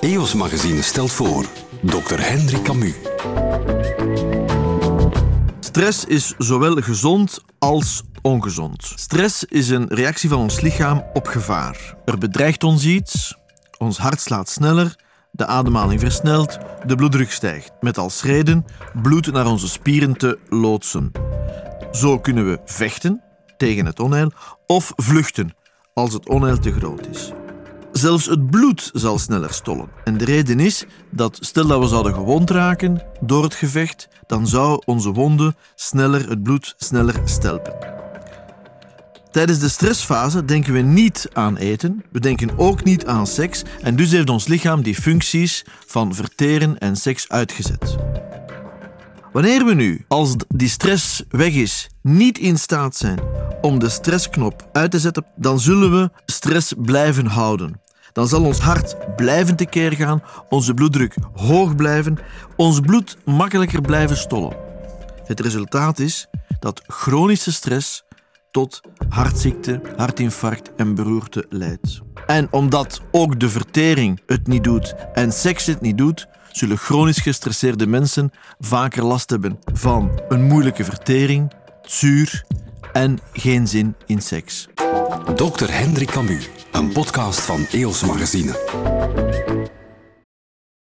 EOS Magazine stelt voor Dr. Henry Camus. Stress is zowel gezond als ongezond. Stress is een reactie van ons lichaam op gevaar. Er bedreigt ons iets, ons hart slaat sneller, de ademhaling versnelt, de bloeddruk stijgt. Met als reden bloed naar onze spieren te loodsen. Zo kunnen we vechten tegen het onheil of vluchten als het onheil te groot is. Zelfs het bloed zal sneller stollen. En de reden is dat, stel dat we zouden gewond raken door het gevecht, dan zou onze wonde sneller, het bloed sneller stelpen. Tijdens de stressfase denken we niet aan eten, we denken ook niet aan seks en dus heeft ons lichaam die functies van verteren en seks uitgezet. Wanneer we nu, als die stress weg is, niet in staat zijn om de stressknop uit te zetten, dan zullen we stress blijven houden. Dan zal ons hart blijven tekeer gaan, onze bloeddruk hoog blijven, ons bloed makkelijker blijven stollen. Het resultaat is dat chronische stress tot hartziekte, hartinfarct en beroerte leidt. En omdat ook de vertering het niet doet en seks het niet doet, zullen chronisch gestresseerde mensen vaker last hebben van een moeilijke vertering, zuur en geen zin in seks. Dr. Henry Camus, een podcast van EOS Magazine.